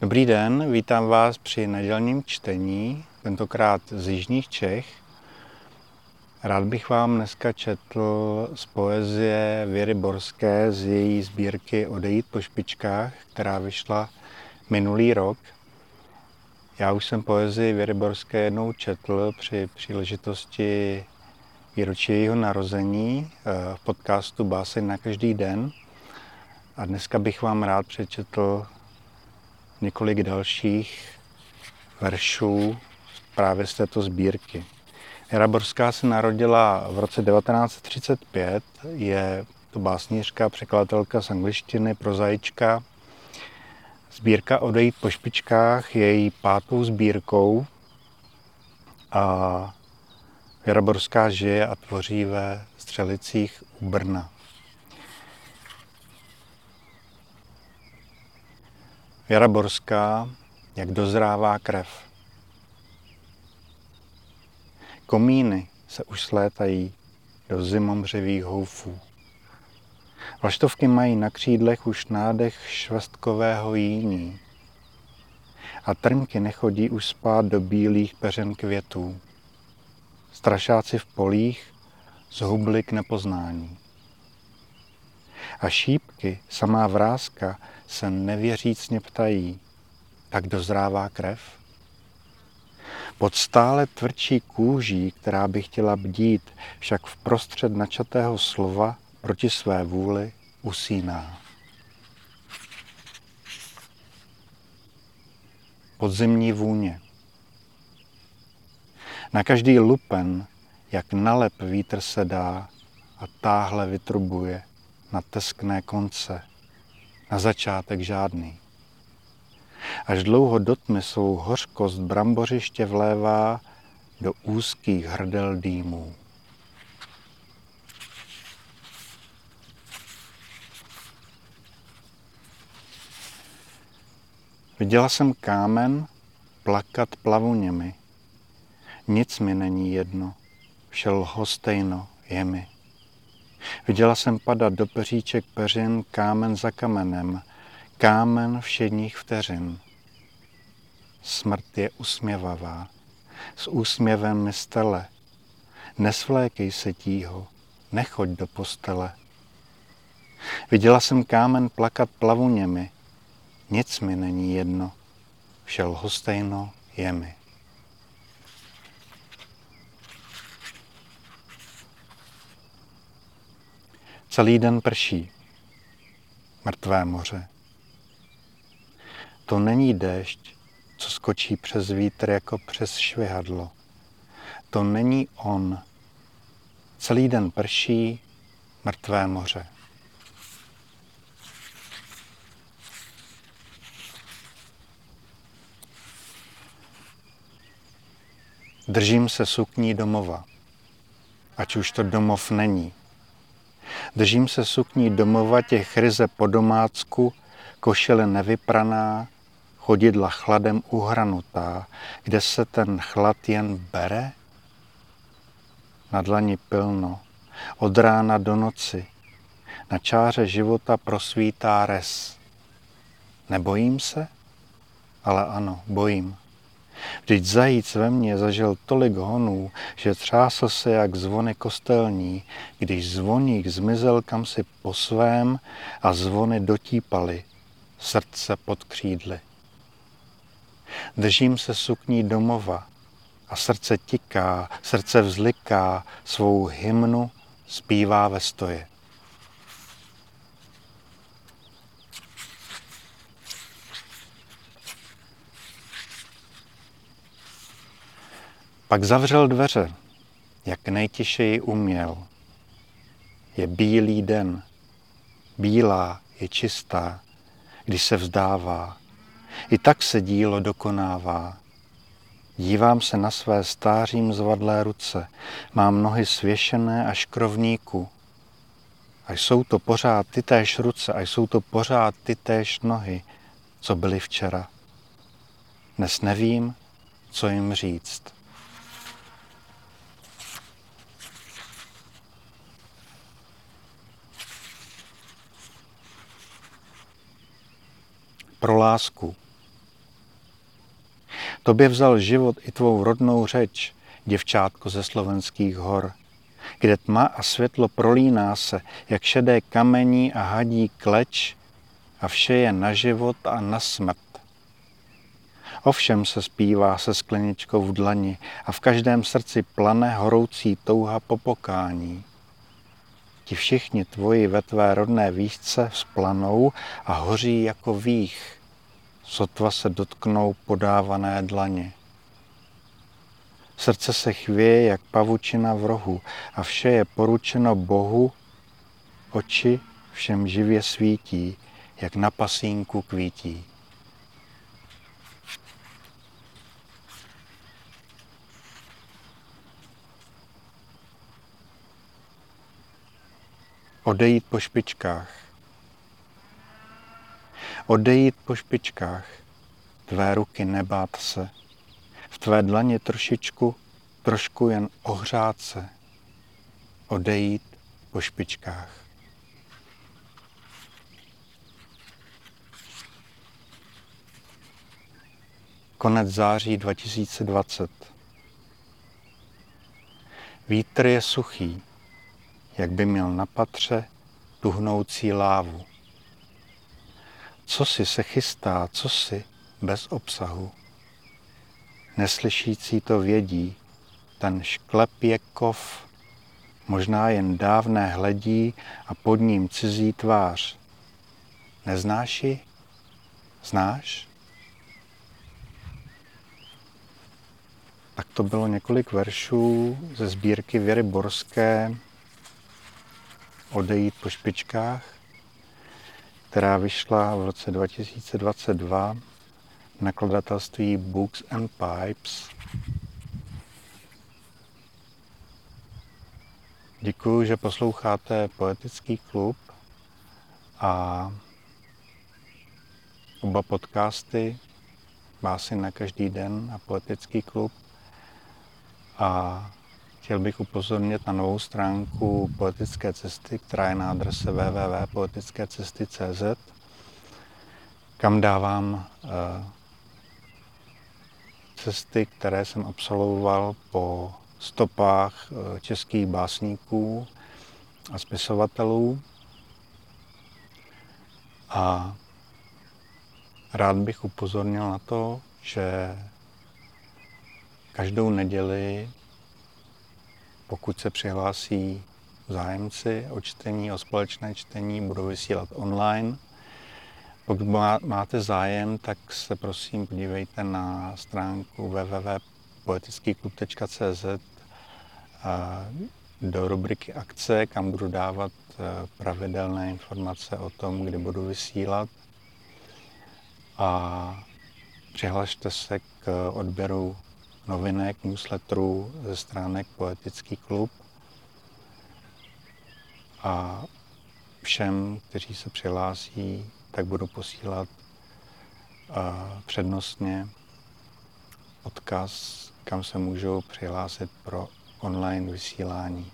Dobrý den, vítám vás při nedělním čtení, tentokrát z Jižních Čech. Rád bych vám dneska četl z poezie Věry Borské z její sbírky Odejít po špičkách, která vyšla minulý rok. Já už jsem poezii Věry Borské jednou četl při příležitosti výročí jejího narození eh, v podcastu Báseň na každý den. A dneska bych vám rád přečetl několik dalších veršů právě z této sbírky. Jara Borská se narodila v roce 1935, je to básnířka, překladatelka z angličtiny, prozaička. Sbírka Odejít po špičkách je její pátou sbírkou a Věra Borská žije a tvoří ve Střelicích u Brna. Věra Borská, jak dozrává krev. Komíny se už slétají do zimomřevých houfů. Vlaštovky mají na křídlech už nádech švestkového jíní. A trnky nechodí už spát do bílých peřen květů. Strašáci v polích zhubli k nepoznání. A šípky, samá vrázka, se nevěřícně ptají, tak dozrává krev? Pod stále tvrdší kůží, která by chtěla bdít, však v prostřed načatého slova proti své vůli usíná. Podzimní vůně. Na každý lupen, jak nalep vítr se dá a táhle vytrubuje na teskné konce, na začátek žádný. Až dlouho do tmy svou hořkost brambořiště vlévá do úzkých hrdel dýmů. Viděla jsem kámen plakat plavuněmi. Nic mi není jedno, vše lhostejno je mi. Viděla jsem padat do peříček peřin kámen za kamenem, kámen všedních vteřin. Smrt je usměvavá, s úsměvem mi stele. Nesvlékej se tího, nechoď do postele. Viděla jsem kámen plakat plavuněmi, nic mi není jedno, vše lhostejno je mi. Celý den prší. Mrtvé moře. To není déšť, co skočí přes vítr jako přes švihadlo. To není on. Celý den prší, mrtvé moře. Držím se sukní domova, ať už to domov není. Držím se sukní domova těch ryze po domácku, košile nevypraná, chodidla chladem uhranutá, kde se ten chlad jen bere? Na dlani pilno, od rána do noci, na čáře života prosvítá res. Nebojím se? Ale ano, bojím. Vždyť zajíc ve mně zažil tolik honů, že třásl se jak zvony kostelní, když zvoník zmizel kam si po svém a zvony dotípaly, srdce pod křídly. Držím se sukní domova a srdce tiká, srdce vzliká, svou hymnu zpívá ve stoje. Pak zavřel dveře, jak nejtišeji uměl. Je bílý den, bílá je čistá, když se vzdává. I tak se dílo dokonává. Dívám se na své stářím zvadlé ruce, mám nohy svěšené až krovníku. A jsou to pořád ty též ruce, a jsou to pořád ty též nohy, co byly včera. Dnes nevím, co jim říct. Pro lásku. Tobě vzal život i tvou rodnou řeč, děvčátko ze slovenských hor, kde tma a světlo prolíná se, jak šedé kamení a hadí kleč a vše je na život a na smrt. Ovšem se zpívá se skleničkou v dlani a v každém srdci plane horoucí touha po pokání. Ti všichni tvoji ve tvé rodné výšce vzplanou a hoří jako vých, sotva se dotknou podávané dlaně. Srdce se chvěje jak pavučina v rohu a vše je poručeno Bohu, oči všem živě svítí, jak na pasínku kvítí. Odejít po špičkách. Odejít po špičkách. Tvé ruky nebát se. V tvé dlaně trošičku, trošku jen ohřát se. Odejít po špičkách. Konec září 2020. Vítr je suchý, jak by měl na patře tuhnoucí lávu. Co si se chystá, co si bez obsahu. Neslyšící to vědí, ten šklep je kov, možná jen dávné hledí a pod ním cizí tvář. Neznáš ji? Znáš? Tak to bylo několik veršů ze sbírky Věry Borské Odejít po špičkách, která vyšla v roce 2022 v nakladatelství Books and Pipes. Děkuji, že posloucháte Poetický klub a oba podcasty Básy na každý den a Poetický klub a Chtěl bych upozornit na novou stránku Poetické cesty, která je na adrese www.poetickecesty.cz, kam dávám eh, cesty, které jsem absolvoval po stopách eh, českých básníků a spisovatelů. A rád bych upozornil na to, že každou neděli pokud se přihlásí zájemci o čtení, o společné čtení, budou vysílat online. Pokud máte zájem, tak se prosím podívejte na stránku www.poetickýklub.cz do rubriky akce, kam budu dávat e, pravidelné informace o tom, kdy budu vysílat. A přihlašte se k odběru novinek, newsletterů ze stránek Poetický klub a všem, kteří se přihlásí, tak budu posílat uh, přednostně odkaz, kam se můžou přihlásit pro online vysílání.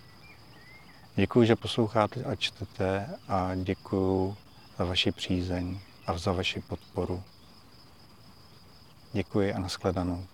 Děkuji, že posloucháte a čtete a děkuji za vaši přízeň a za vaši podporu. Děkuji a nashledanou.